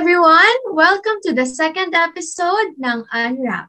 everyone! Welcome to the second episode ng Unwrap.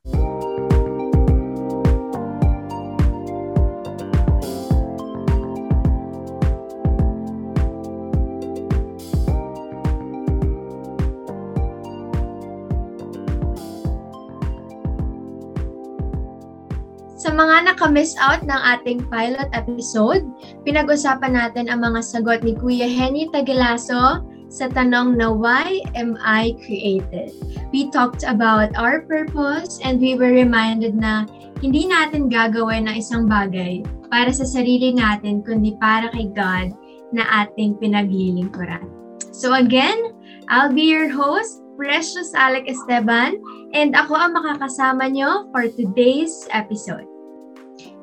Sa mga nakamiss out ng ating pilot episode, pinag-usapan natin ang mga sagot ni Kuya Henny Tagilaso sa tanong na why am I created? We talked about our purpose and we were reminded na hindi natin gagawin ng isang bagay para sa sarili natin kundi para kay God na ating pinaglilingkuran. So again, I'll be your host, Precious Alec Esteban, and ako ang makakasama nyo for today's episode.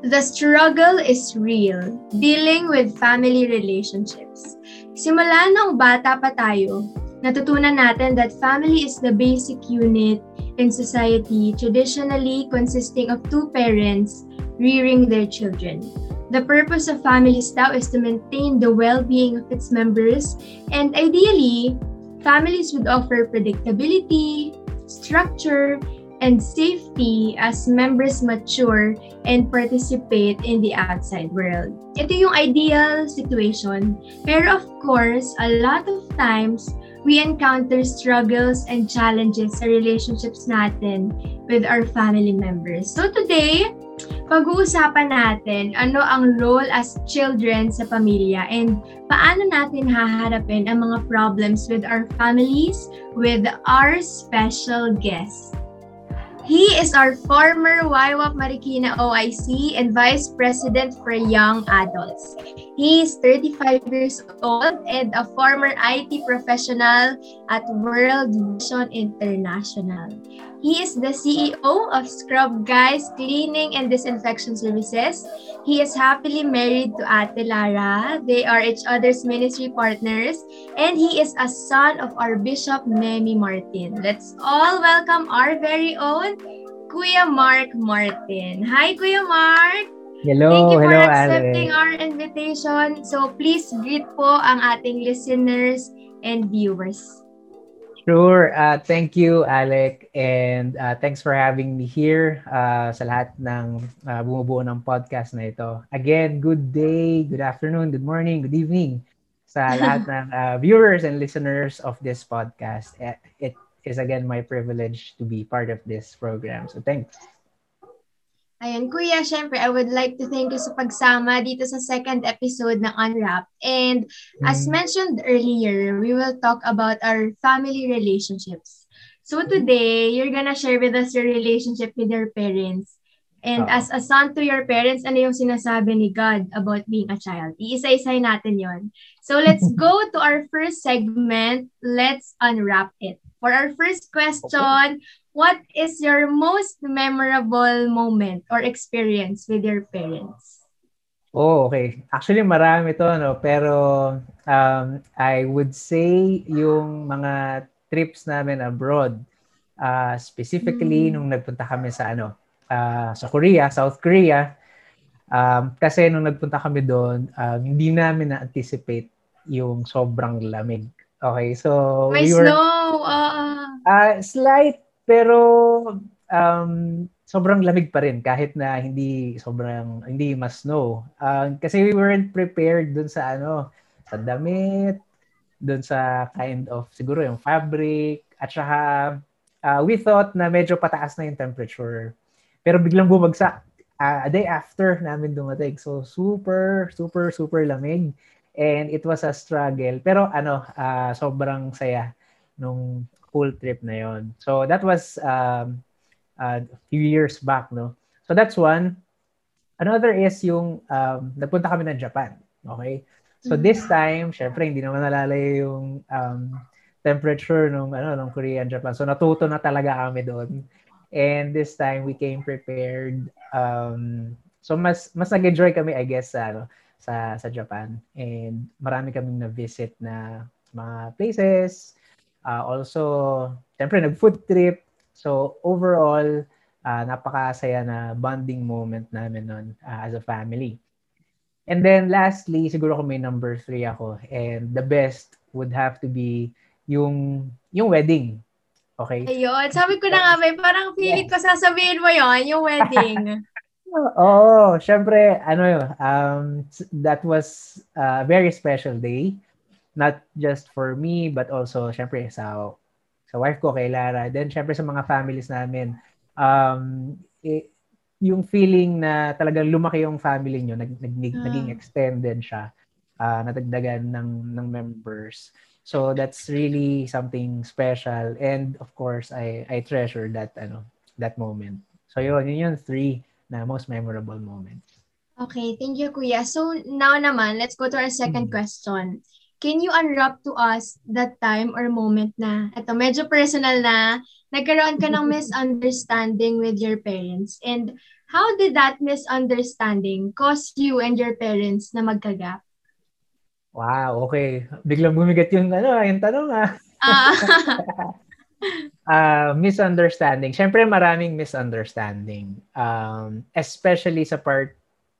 The struggle is real, dealing with family relationships. Simula nung bata pa tayo, natutunan natin that family is the basic unit in society traditionally consisting of two parents rearing their children. The purpose of families now is to maintain the well-being of its members and ideally, families would offer predictability, structure, and safety as members mature and participate in the outside world. Ito yung ideal situation. Pero of course, a lot of times, we encounter struggles and challenges sa relationships natin with our family members. So today, pag-uusapan natin ano ang role as children sa pamilya and paano natin haharapin ang mga problems with our families with our special guest. He is our former YWAP Marikina OIC and Vice President for Young Adults. He is 35 years old and a former IT professional at World Vision International. He is the CEO of Scrub Guys Cleaning and Disinfection Services. He is happily married to Ate Lara. They are each other's ministry partners. And he is a son of our Bishop Nemi Martin. Let's all welcome our very own Kuya Mark Martin. Hi, Kuya Mark! Hello, Thank you for hello, accepting Ale. our invitation. So please greet po ang ating listeners and viewers. Sure. Uh, thank you, Alec. And uh, thanks for having me here uh, sa lahat ng uh, bumubuo ng podcast na ito. Again, good day, good afternoon, good morning, good evening sa lahat ng uh, viewers and listeners of this podcast. It is again my privilege to be part of this program. So thanks. Ayan, Kuya, syempre, I would like to thank you sa pagsama dito sa second episode ng Unwrap. And as Mm. mentioned earlier, we will talk about our family relationships. So today, you're gonna share with us your relationship with your parents. And Oo. as a son to your parents, ano yung sinasabi ni God about being a child? Iisa-isay natin yon. So let's go to our first segment. Let's unwrap it. For our first question, what is your most memorable moment or experience with your parents? Oh, okay. Actually, marami to, no? Pero um, I would say yung mga trips namin abroad. Uh, specifically, Mm. nung nagpunta kami sa ano, ah, sa Korea, South Korea. Um, kasi nung nagpunta kami doon, um, hindi namin na-anticipate yung sobrang lamig. Okay, so May we were snow! ah. Ah, slight pero um, sobrang lamig pa rin kahit na hindi sobrang hindi mas snow. Ah, kasi we weren't prepared dun sa ano, sa damit, dun sa kind of siguro yung fabric at saka ah, we thought na medyo pataas na yung temperature. Pero biglang bumagsak ah, a day after namin dumating. So super super super lamig and it was a struggle. Pero ano, ah, sobrang saya nung full trip na yon. So that was um, a few years back, no? So that's one. Another is yung um, nagpunta kami ng Japan. Okay? So Mhm. this time, syempre hindi naman nalalayo yung um, temperature nung ano nung Korea and Japan. So natuto na talaga kami doon. And this time we came prepared. Um, so mas mas nag-enjoy kami I guess sa ano, sa sa Japan. And marami kaming na-visit na mga places. Uh, also, syempre nag-food trip. So overall, uh, napakasaya na bonding moment namin nun uh, as a family. And then lastly, siguro kung may number three ako. And the best would have to be yung yung wedding. Okay? Ayun. Sabi ko na nga, may parang feeling ko sasabihin mo yon yung wedding. Oo, oh, syempre, ano yun, um, that was a very special day. Not just for me, but also, syempre, sa, sa wife ko, kay Lara. Then, syempre, sa mga families namin. Um, eh, yung feeling na talagang lumaki yung family nyo, nag, nag, uh. naging extended siya, uh, natagdagan ng, ng members. So that's really something special and of course I I treasure that ano that moment. So yun, yun yung three na most memorable moments. Okay, thank you Kuya. So now naman, let's go to our second mm-hmm. question. Can you unwrap to us that time or moment na, ito medyo personal na, nagkaroon ka ng misunderstanding with your parents and how did that misunderstanding cause you and your parents na magkagap? Wow, okay. Biglang bumigat yung ano, yung tanong ah. uh, misunderstanding. Siyempre maraming misunderstanding. Um, especially sa part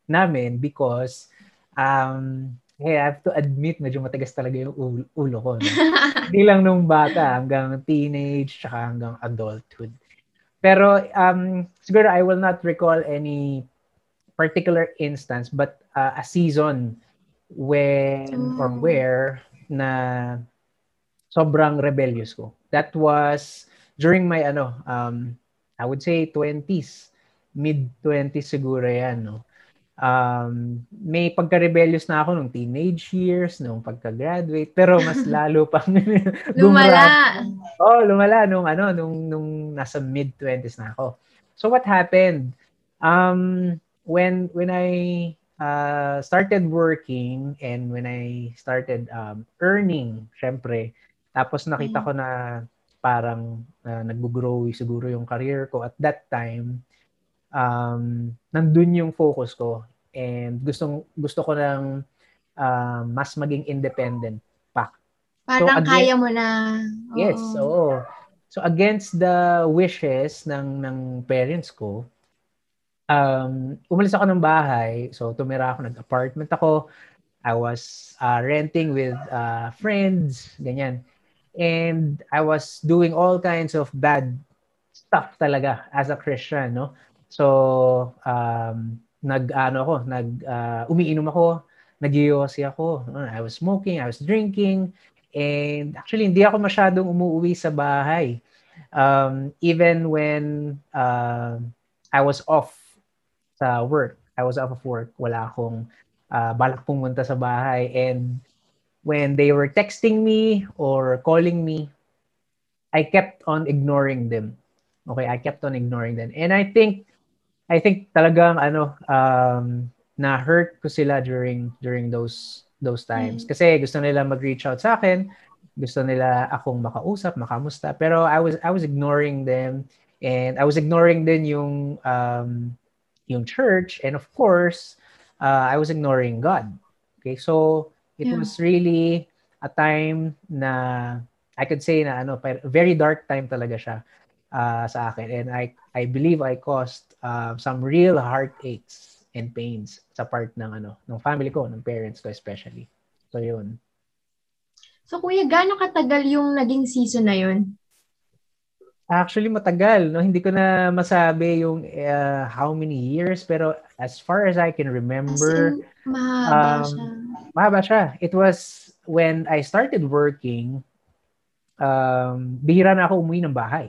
namin because um, hey, I have to admit medyo matigas talaga yung ulo ko. No? Hindi lang nung bata hanggang teenage tsaka hanggang adulthood. Pero um, siguro I will not recall any particular instance but uh, a season when oh. or where na sobrang rebellious ko. That was during my ano um I would say 20s, mid 20s siguro 'yan, no. Um, may pagka-rebellious na ako nung teenage years, nung pagka-graduate, pero mas lalo pang lumala. Oh, lumala nung ano, nung nung nasa mid 20s na ako. So what happened? Um, when when I uh, started working and when I started um, earning, syempre, tapos nakita ko na parang uh, nag-grow siguro yung career ko at that time, um, nandun yung focus ko and gustong gusto ko nang uh, mas maging independent pa. Parang so, against, kaya mo na. Oo. Yes, oo. So against the wishes ng ng parents ko, um, umalis ako ng bahay. So, tumira ako, nag-apartment ako. I was uh, renting with uh, friends, ganyan. And I was doing all kinds of bad stuff talaga as a Christian, no? So, um, nag, ano ako, nag, uh, umiinom ako, nag ako. I was smoking, I was drinking, and actually, hindi ako masyadong umuwi sa bahay. Um, even when uh, I was off sa work. I was off of work. Wala akong uh, balak pumunta sa bahay. And when they were texting me or calling me, I kept on ignoring them. Okay, I kept on ignoring them. And I think I think talagang ano um na hurt ko sila during during those those times. Mm. Kasi gusto nila mag-reach out sa akin, gusto nila akong makausap, makamusta, pero I was I was ignoring them and I was ignoring din yung um yung church and of course uh, I was ignoring God okay so it yeah. was really a time na I could say na ano very dark time talaga siya uh, sa akin and I I believe I caused uh, some real heartaches and pains sa part ng ano ng family ko ng parents ko especially so yun So kuya, gaano katagal yung naging season na yun? Actually, matagal. No? Hindi ko na masabi yung uh, how many years. Pero as far as I can remember, as in, mahaba um, siya. Mahaba siya. It was when I started working, um, bihira na ako umuwi ng bahay.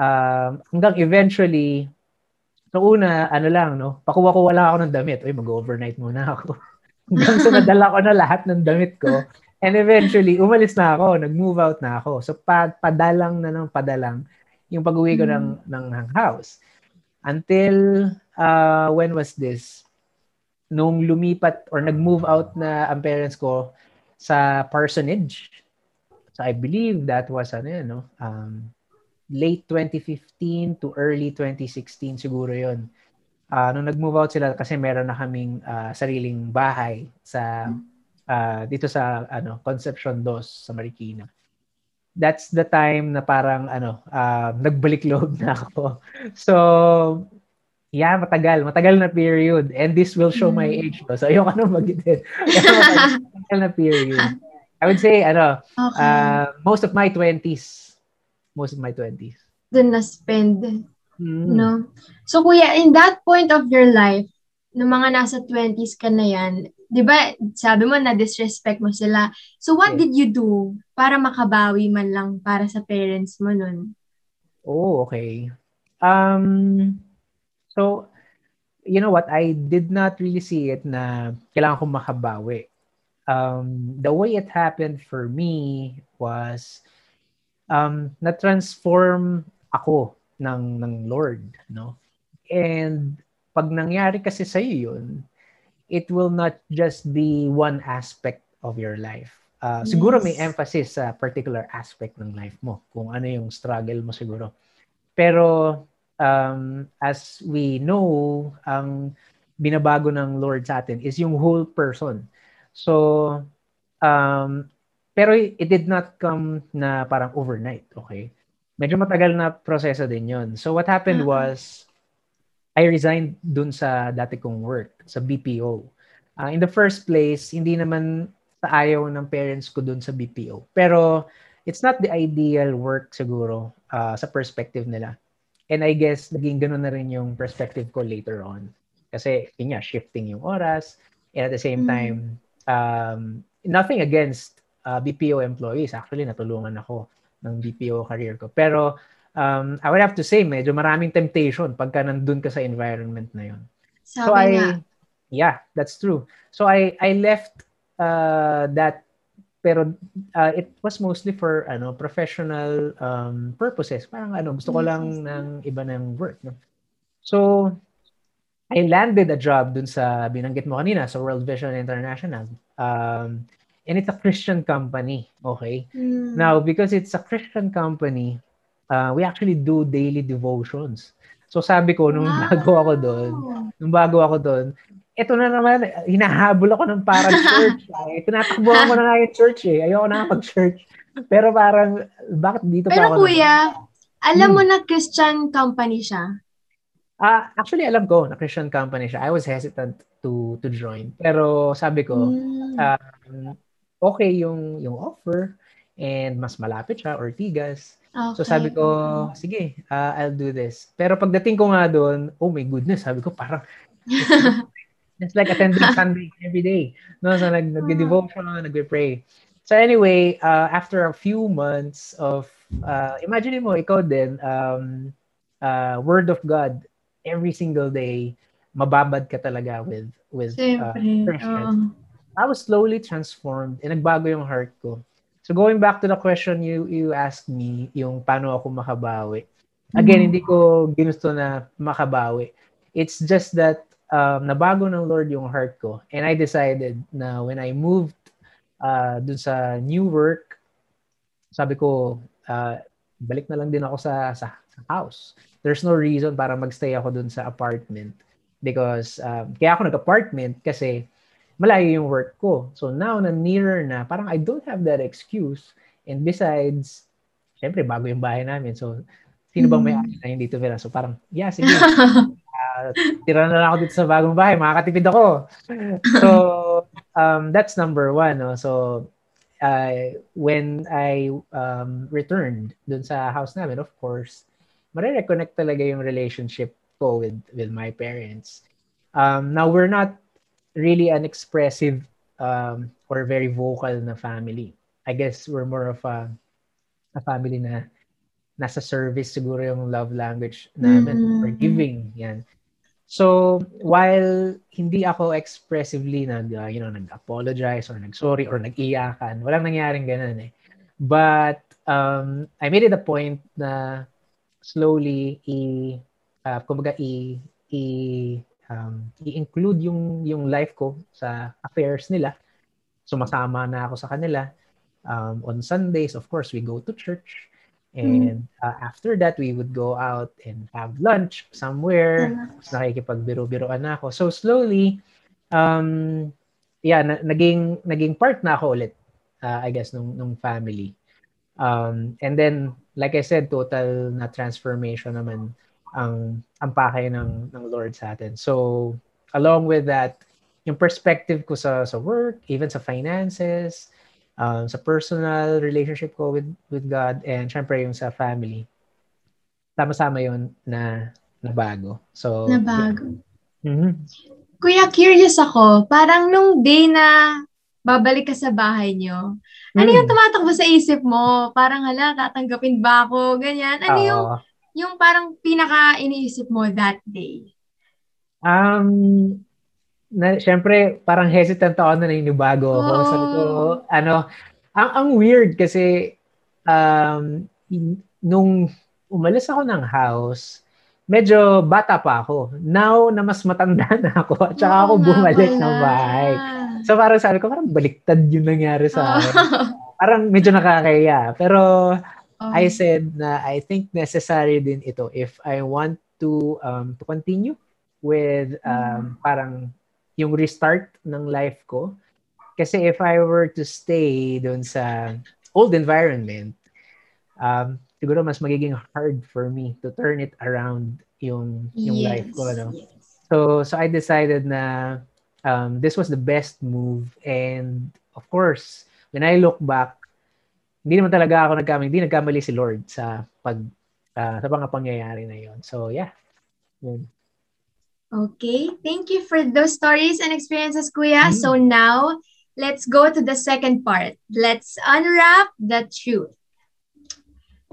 Um, hanggang eventually, so una, ano lang, no? Pakuha ko wala ako ng damit. Uy, mag-overnight muna ako. hanggang sa nadala ko na lahat ng damit ko. And eventually, umalis na ako, nag-move out na ako. So pa padalang na ng padalang yung pag-uwi ko mm. ng ng house. Until uh, when was this? Nung lumipat or nag-move out na ang parents ko sa parsonage. So I believe that was ano yun, no? Um, late 2015 to early 2016 siguro 'yon. Uh, nung nag-move out sila kasi meron na kaming uh, sariling bahay sa uh, dito sa ano Concepcion 2 sa Marikina. That's the time na parang ano uh, nagbalik loob na ako. So yeah, matagal, matagal na period and this will show my mm. age. No? So ayoko na mag-edit. matagal na period. I would say, ano, Okay. uh, most of my 20s. Most of my 20s. Doon na spend. Mm. No? So, kuya, in that point of your life, ng mga nasa 20s ka na yan, di ba, sabi mo na disrespect mo sila. So, what Yeah. did you do para makabawi man lang para sa parents mo nun? Oh, okay. Um, so, you know what? I did not really see it na kailangan kong makabawi. Um, the way it happened for me was um, na-transform ako ng, ng Lord, no? And pag nangyari kasi sa yun, it will not just be one aspect of your life. Uh, Siguro may Yes. emphasis sa particular aspect ng life mo, kung ano yung struggle mo siguro. Pero um, as we know, ang binabago ng Lord sa atin is yung whole person. So, um, pero it did not come na parang overnight, okay? Medyo matagal na proseso din yon. So what happened Mhm. was, I resigned dun sa dati kong work, sa BPO. Uh, in the first place, hindi naman sa ayaw ng parents ko dun sa BPO. Pero it's not the ideal work siguro uh, sa perspective nila. And I guess naging ganun na rin yung perspective ko later on. Kasi yun nga, shifting yung oras. And at the same Mm. time, um, nothing against uh, BPO employees. Actually, natulungan ako ng BPO career ko. Pero um, I would have to say, medyo maraming temptation pagka nandun ka sa environment na yun. Sabi So I, nga, yeah, that's true. So I I left uh, that, pero uh, it was mostly for ano professional um, purposes. Parang ano, gusto ko lang ng iba ng work. No? So I landed a job dun sa binanggit mo kanina sa World Vision International. Um, and it's a Christian company. Okay. mm, Now, because it's a Christian company, uh, we actually do daily devotions. So sabi ko, nung Wow. bago ako doon, nung bago ako doon, eto na naman, hinahabol ako ng parang church. Ay, tinatakbuhan ko na nga yung church eh. Ayoko na mag-church. Pero parang, bakit dito pa Pero ako? kuya, alam Hmm. mo na Christian company siya. Ah, actually, alam ko na Christian company siya. I was hesitant to to join. Pero sabi ko, Mm. um, okay yung yung offer and mas malapit siya, Ortigas. So Okay. sabi ko, sige, uh, I'll do this. Pero pagdating ko nga doon, oh my goodness, sabi ko parang it's like attending Sunday every day. No, so nag nagde-devotion, nagbe-pray. So anyway, uh, after a few months of uh, imagine mo ikaw din um, uh, word of God every single day, mababad ka talaga with with uh, Siyempre. Christians. oo. I was slowly transformed and nagbago yung heart ko. So going back to the question you you asked me, yung paano ako makabawi. Again, Mhm. hindi ko ginusto na makabawi. It's just that um, nabago ng Lord yung heart ko. And I decided na when I moved uh, dun sa new work, sabi ko, uh, balik na lang din ako sa, sa, sa house. There's no reason para magstay ako dun sa apartment. Because, um, kaya ako nag-apartment kasi malayo yung work ko. So now na nearer na, parang I don't have that excuse. And besides, syempre bago yung bahay namin. So sino bang may Mm. ari na hindi tira? So parang, yeah, sige. uh, tira na lang ako dito sa bagong bahay. Makakatipid ako. So um, that's number one. No? So uh, when I um, returned dun sa house namin, of course, marireconnect talaga yung relationship ko with with my parents. Um, now we're not really an expressive um, or very vocal na family. I guess we're more of a, a family na nasa service siguro yung love language namin Mm. or giving yan. So while hindi ako expressively nag uh, you know nag-apologize or nag-sorry or nag-iyakan, walang nangyaring ganun eh. But um, I made it a point na slowly i uh, kumbaga i i um, i-include yung yung life ko sa affairs nila. Sumasama na ako sa kanila. Um, on Sundays, of course, we go to church. And uh, after that, we would go out and have lunch somewhere. Tapos nakikipagbiro-biroan na ako. So slowly, um, yeah, na- naging, naging part na ako ulit, uh, I guess, nung, nung family. Um, and then, like I said, total na transformation naman ang ang pakay ng ng Lord sa atin. So, along with that, yung perspective ko sa sa work, even sa finances, um, sa personal relationship ko with with God and syempre yung sa family. Sama-sama yun na nabago. So Nabago. Yeah. Mm-hmm. Kuya, curious ako. Parang nung day na babalik ka sa bahay nyo, ano mm. yung tumatakbo sa isip mo? Parang hala, tatanggapin ba ako? Ganyan. Ano uh, yung, yung parang pinaka iniisip mo that day? Um, na, syempre, parang hesitant ako na ninibago ako. Oh. Sabi ko, ano, ang, ang weird kasi um, nung umalis ako ng house, medyo bata pa ako. Now na mas matanda na ako, at saka ako bumalik ng bahay. So parang sabi ko, parang baliktad yung nangyari sa akin. parang medyo nakakaya. Pero oh. I said na I think necessary din ito if I want to um, to continue with um, mm. parang yung restart ng life ko. Kasi if I were to stay doon sa old environment, um, siguro mas magiging hard for me to turn it around yung yung yes, life ko ano. Yes. So so I decided na um, this was the best move and of course when I look back hindi naman talaga ako nagkamali hindi nagkamali si Lord sa pag uh, sa mga pangyayari na yon. So yeah. Yun. Okay, thank you for those stories and experiences, Kuya. Mm. So now, let's go to the second part. Let's unwrap the truth.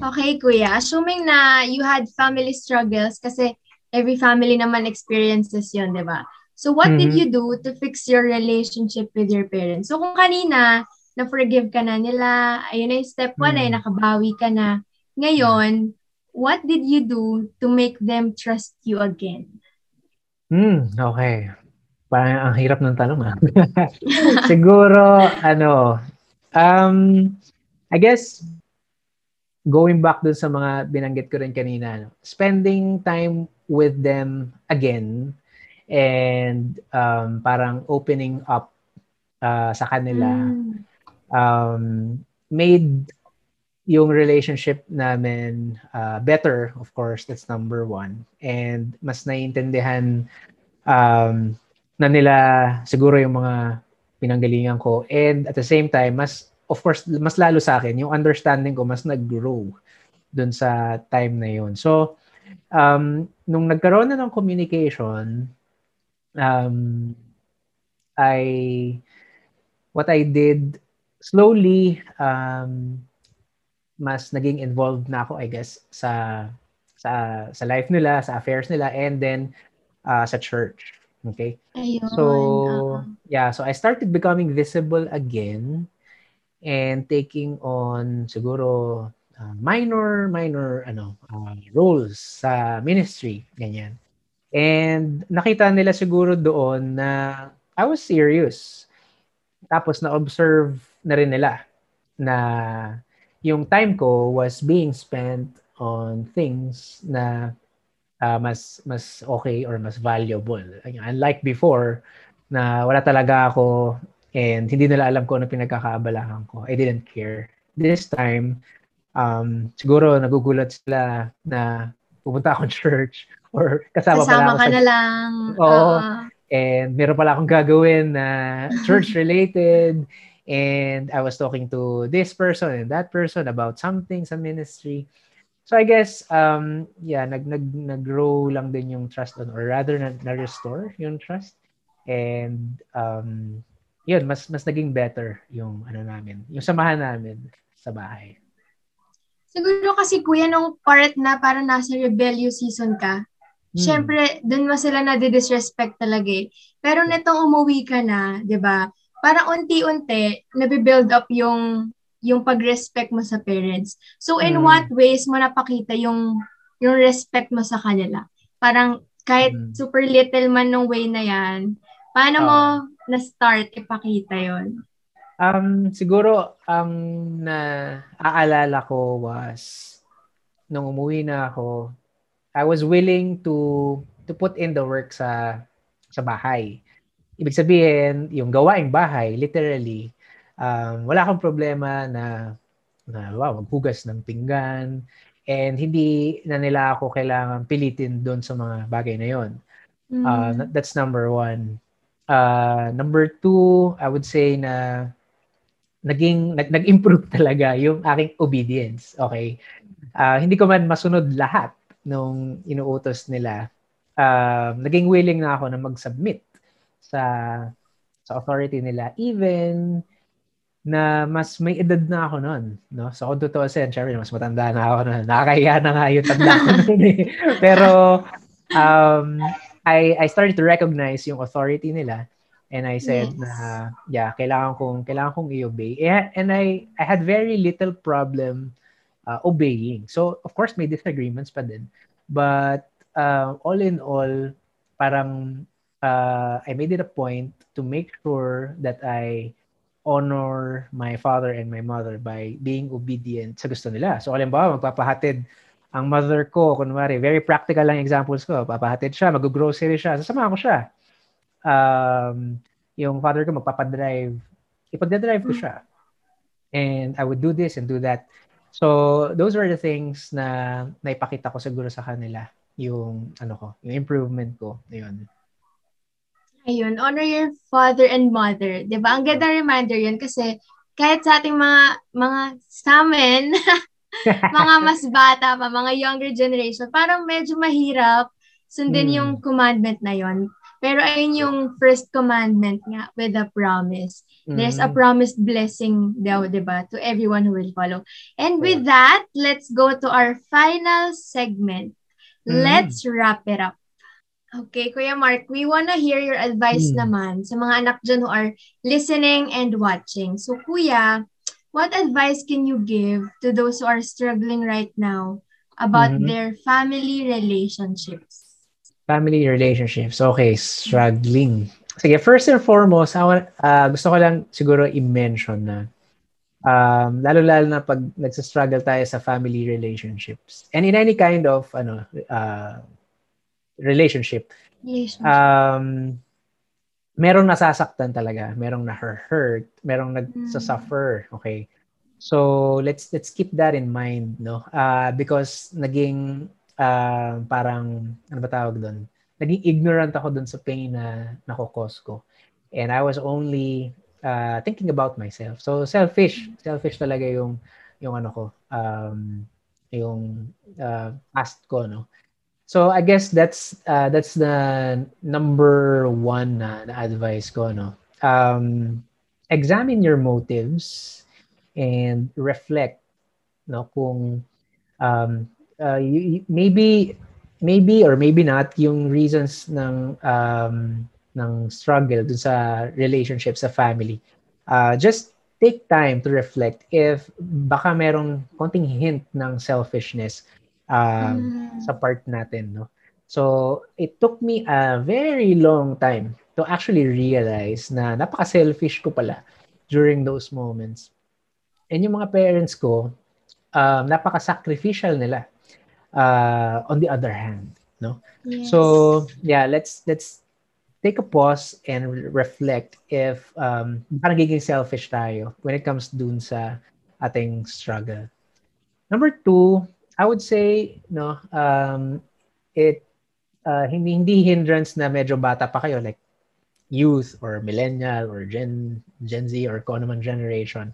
Okay, Kuya. Assuming na you had family struggles, kasi every family naman experiences yon, di ba? So what mm-hmm. did you do to fix your relationship with your parents? So kung kanina, na-forgive ka na nila, ayun na yung step one, mm-hmm. ay nakabawi ka na. Ngayon, what did you do to make them trust you again? Hmm, okay. Parang ang hirap ng tanong ah. Siguro, ano, um, I guess, going back dun sa mga binanggit ko rin kanina, no? spending time with them again and um, parang opening up uh, sa kanila mm. Um, made yung relationship namin uh, better, of course, that's number one. And mas naiintindihan um, na nila siguro yung mga pinanggalingan ko. And at the same time, mas, of course, mas lalo sa akin, yung understanding ko mas nag-grow dun sa time na yun. So, um, nung nagkaroon na ng communication, um, I, what I did, slowly, um, mas naging involved na ako I guess sa sa sa life nila, sa affairs nila and then uh, sa church. Okay? Ayun. So, uh-huh. yeah, so I started becoming visible again and taking on siguro uh, minor minor ano uh, roles sa ministry ganyan. And nakita nila siguro doon na I was serious. Tapos na-observe na rin nila na yung time ko was being spent on things na uh, mas mas okay or mas valuable. Unlike before na wala talaga ako and hindi nila alam ko ano pinagkakaabalahan ko. I didn't care. This time, um, siguro nagugulat sila na pupunta akong church or kasama, kasama pala ako ka sa... na lang. Oo. Uh, and meron pala akong gagawin na church-related and I was talking to this person and that person about something sa ministry. So I guess um yeah, nag nag nag-grow lang din yung trust on or rather na, na restore yung trust. And um yun, mas mas naging better yung ano namin, yung samahan namin sa bahay. Siguro kasi kuya nung part na para nasa rebellious season ka, hmm. syempre dun mo sila na disrespect talaga eh. Pero netong umuwi ka na, 'di ba? Parang unti-unti nabibuild up yung yung pag-respect mo sa parents. So in mm. what ways mo napakita yung yung respect mo sa kanila? Parang kahit mm. super little man nung way na yan, paano uh, mo na-start ipakita yon? Um, siguro ang na aalala ko was nung umuwi na ako, I was willing to to put in the work sa sa bahay. Ibig sabihin, yung gawaing bahay, literally, um, wala kang problema na, na wow, maghugas ng pinggan, and hindi na nila ako kailangan pilitin doon sa mga bagay na yon. Mm. Uh, that's number one. Uh, number two, I would say na naging nag, nag-improve talaga yung aking obedience. Okay? Uh, hindi ko man masunod lahat nung inuutos nila. Uh, naging willing na ako na mag-submit sa sa authority nila even na mas may edad na ako noon, no? So kung totoo sin, syempre mas matanda na ako noon. Nakakahiya na nga yung tanda ko noon eh. Pero um, I I started to recognize yung authority nila and I said yes. na yeah, kailangan kong kailangan kong i-obey. And I I had very little problem uh, obeying. So of course may disagreements pa din. But uh, all in all, parang uh, I made it a point to make sure that I honor my father and my mother by being obedient sa gusto nila. So, halimbawa, magpapahatid ang mother ko, kunwari, very practical lang examples ko, papahatid siya, mag-grocery siya, sasamahan ko siya. Um, yung father ko magpapadrive, ipagdadrive ko siya. And I would do this and do that. So, those were the things na naipakita ko siguro sa kanila, yung, ano ko, yung improvement ko. Ayun. Ayun, honor your father and mother. 'Di ba? Ang ganda reminder 'yun kasi kahit sa ating mga mga sa amin, mga mas bata pa, mga younger generation, parang medyo mahirap sundin hmm. yung commandment na 'yon. Pero ayun yung first commandment nga with a promise. Mm. There's a hmm. promised blessing daw, 'di ba, to everyone who will follow. And with that, let's go to our final segment. Mm. Let's wrap it up. Okay, Kuya Mark, we wanna hear your advice hmm. naman sa mga anak dyan who are listening and watching. So, Kuya, what advice can you give to those who are struggling right now about mm-hmm. their family relationships? Family relationships. Okay, struggling. Sige, first and foremost, uh, gusto ko lang siguro i-mention na um, lalo-lalo na pag nagsa-struggle tayo sa family relationships and in any kind of ano uh, relationship, relationship. um, merong nasasaktan talaga, merong na-hurt, merong nagsasuffer, mm. okay? So, let's let's keep that in mind, no? Uh, because naging uh, parang, ano ba tawag doon? Naging ignorant ako doon sa pain na nakokos ko. And I was only uh, thinking about myself. So, selfish. Selfish talaga yung, yung ano ko, um, yung uh, past ko, no? So I guess that's uh, that's the number one na, na advice ko no. Um, examine your motives and reflect no kung um, uh, you, maybe maybe or maybe not yung reasons ng um, ng struggle dun sa relationship sa family. Uh, just take time to reflect if baka merong konting hint ng selfishness um, mm. sa part natin, no? So, it took me a very long time to actually realize na napaka-selfish ko pala during those moments. And yung mga parents ko, um, napaka-sacrificial nila uh, on the other hand, no? Yes. So, yeah, let's let's take a pause and reflect if um, parang nagiging selfish tayo when it comes dun sa ating struggle. Number two, I would say, no, um, it, uh, hindi, hindi hindrance na medyo bata pa kayo, like youth or millennial or Gen, Gen Z or anumang generation.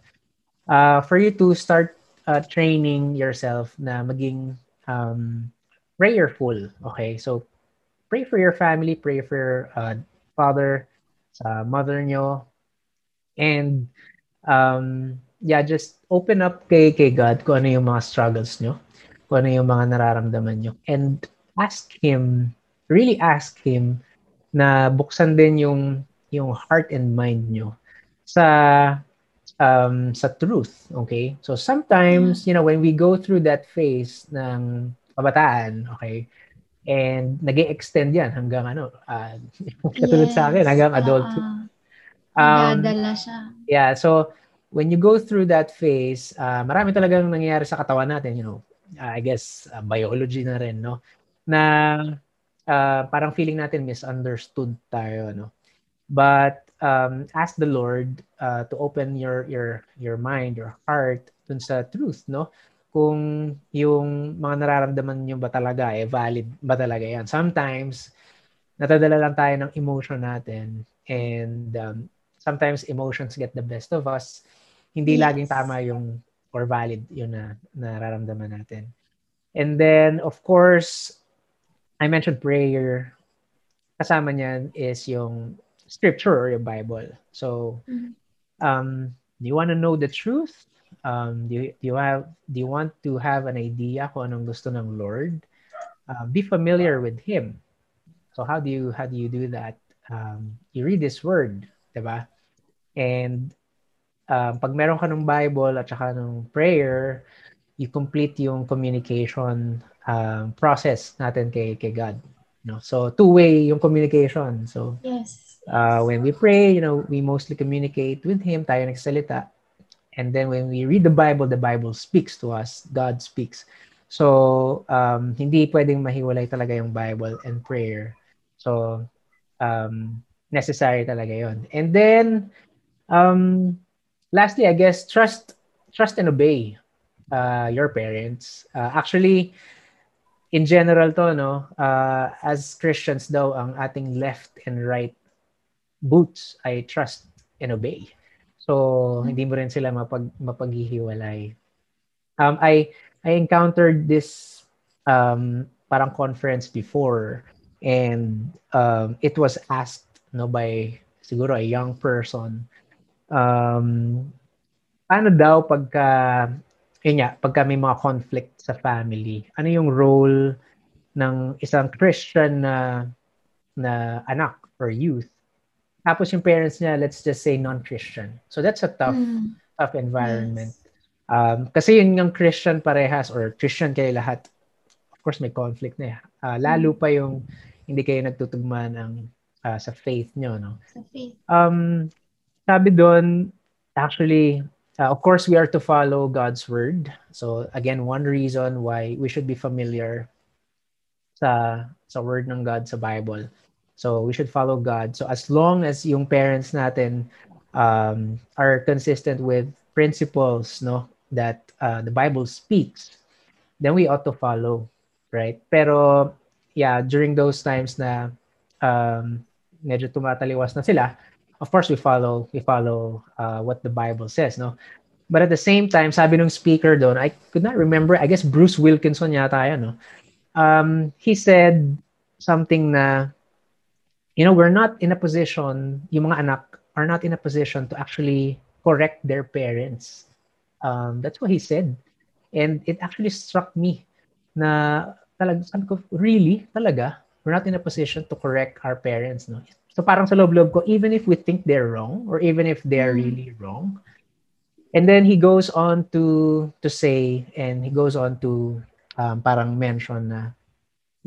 Uh, for you to start uh, training yourself na maging um, prayerful. Okay, so pray for your family, pray for your uh, father, sa mother nyo, and um, yeah, just open up kay, kay God kung ano yung mga struggles nyo kung ano yung mga nararamdaman nyo. And ask Him, really ask Him na buksan din yung yung heart and mind nyo sa um, sa truth. Okay? So sometimes, you know, when we go through that phase ng kabataan, okay, and nag extend yan hanggang ano, uh, katulad yes. sa akin, hanggang adult. Uh, um, siya. Yeah, so when you go through that phase, uh, marami talagang nangyayari sa katawan natin, you know, uh, I guess uh, biology na rin no? Na uh, parang feeling natin misunderstood tayo no? But um, ask the Lord uh, to open your your your mind your heart dun sa truth no? Kung yung mga nararamdaman niyo ba talaga eh valid ba talaga yan? Sometimes natadala lang tayo ng emotion natin and um, sometimes emotions get the best of us. Hindi Yes. laging tama yung or valid yung na nararamdaman natin. And then, of course, I mentioned prayer. Kasama niyan is yung scripture or yung Bible. So, Mhm. um, do you want to know the truth? Um, do you, do you have do you want to have an idea kung anong gusto ng Lord? Uh, be familiar with Him. So how do you how do you do that? Um, you read His Word, diba? And um, pag meron ka ng Bible at saka ng prayer, you complete yung communication um, process natin kay kay God. No? So two-way yung communication. So Yes. uh, when we pray, you know, we mostly communicate with Him, tayo nagsalita. And then when we read the Bible, the Bible speaks to us. God speaks. So, um, hindi pwedeng mahiwalay talaga yung Bible and prayer. So, um, necessary talaga yon. And then, um, lastly, I guess, trust trust and obey uh, your parents. Uh, actually, in general to, no, uh, as Christians daw, ang ating left and right boots ay trust and obey. So, hindi mo rin sila mapag, mapaghihiwalay. Um, I, I encountered this um, parang conference before and um, it was asked no, by siguro a young person um, ano daw pagka yun nga, pagka may mga conflict sa family, ano yung role ng isang Christian na na anak or youth tapos yung parents niya, let's just say non-Christian. So that's a tough, Mm. tough environment. Um, kasi yun yung Christian parehas or Christian kayo lahat. Of course, may conflict na eh. Uh, lalo pa yung hindi kayo nagtutugma ng uh, sa faith nyo. No? Sa faith. Um, sabi doon, actually, uh, of course, we are to follow God's word. So again, one reason why we should be familiar sa sa word ng God sa Bible. So we should follow God. So as long as yung parents natin um, are consistent with principles, no, that uh, the Bible speaks, then we ought to follow, right? Pero yeah, during those times na um, medyo tumataliwas na sila, of course we follow we follow uh, what the Bible says, no. But at the same time, sabi nung speaker doon, I could not remember. I guess Bruce Wilkinson yata yan, no. Um, he said something na you know, we're not in a position, yung mga anak are not in a position to actually correct their parents. Um, that's what he said. And it actually struck me na talaga, sabi ko, really? Talaga? We're not in a position to correct our parents, no? So parang sa loob-loob ko, even if we think they're wrong, or even if they're Mm. really wrong, and then he goes on to to say, and he goes on to um, parang mention na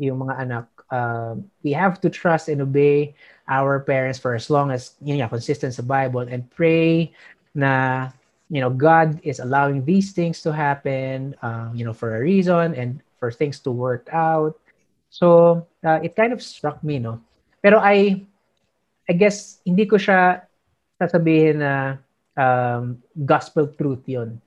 yung mga anak, uh, we have to trust and obey our parents for as long as yun nga, consistent sa Bible and pray na you know God is allowing these things to happen um, you know for a reason and for things to work out so uh, it kind of struck me no pero I I guess hindi ko siya sasabihin na um, gospel truth yun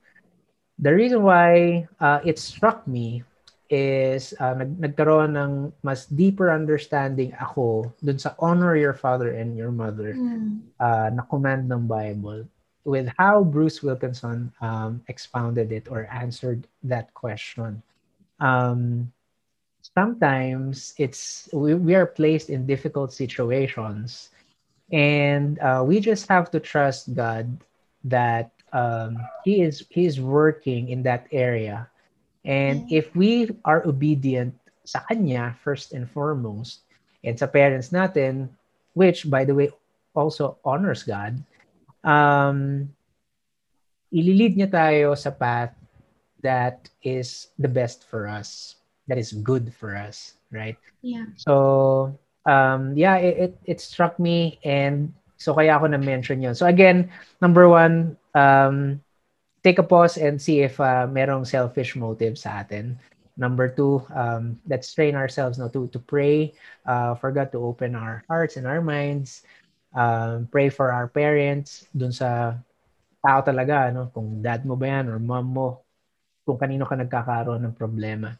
the reason why uh, it struck me is uh, nag nagkaroon ng mas deeper understanding ako dun sa honor your father and your mother Mm. uh, na command ng Bible with how Bruce Wilkinson um, expounded it or answered that question. Um, sometimes it's we, we are placed in difficult situations and uh, we just have to trust God that um, he is he is working in that area. And if we are obedient sa kanya first and foremost and sa parents natin which by the way also honors God um ililid niya tayo sa path that is the best for us that is good for us right? Yeah. so um yeah it, it it struck me and so kaya ako na mention yun. So again number one um take a pause and see if uh, merong selfish motive sa atin. Number two um let's train ourselves no to to pray uh, for God to open our hearts and our minds um pray for our parents dun sa tao talaga no kung dad mo ba yan or mom mo kung kanino ka nagkakaroon ng problema.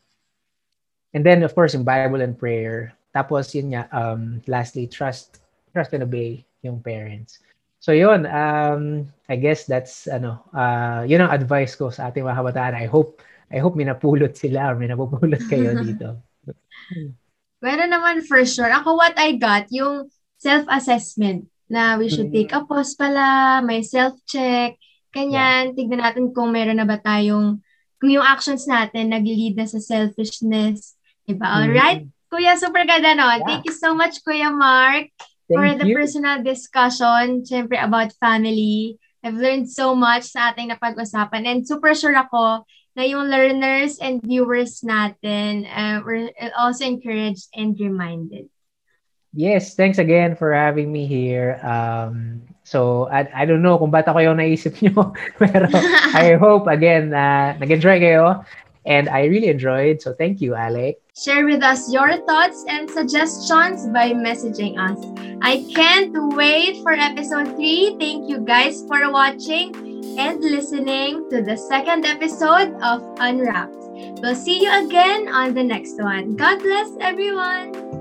And then of course in Bible and prayer tapos yun nga um lastly trust trust and obey yung parents So yun, um, I guess that's ano, uh, yun ang advice ko sa ating mga kabataan. I hope I hope may napulot sila or may napupulot kayo dito. Meron naman for sure. Ako what I got, yung self-assessment na we should take a pause pala, may self-check, kanyan, yeah. tignan natin kung meron na ba tayong, kung yung actions natin nag-lead na sa selfishness. Diba? Mm-hmm. Alright? Kuya, super ganda no? Yeah. Thank you so much, Kuya Mark, Thank for the you. personal discussion, syempre about family. I've learned so much sa ating napag-usapan and super sure ako na yung learners and viewers natin uh, were also encouraged and reminded. Yes, thanks again for having me here. Um, so, I, I don't know kung ba't ako yung naisip nyo, pero I hope, again, uh, nag-enjoy kayo. And I really enjoyed. So, thank you, Alec. Share with us your thoughts and suggestions by messaging us. I can't wait for episode 3. Thank you guys for watching and listening to the second episode of Unwrapped. We'll see you again on the next one. God bless everyone.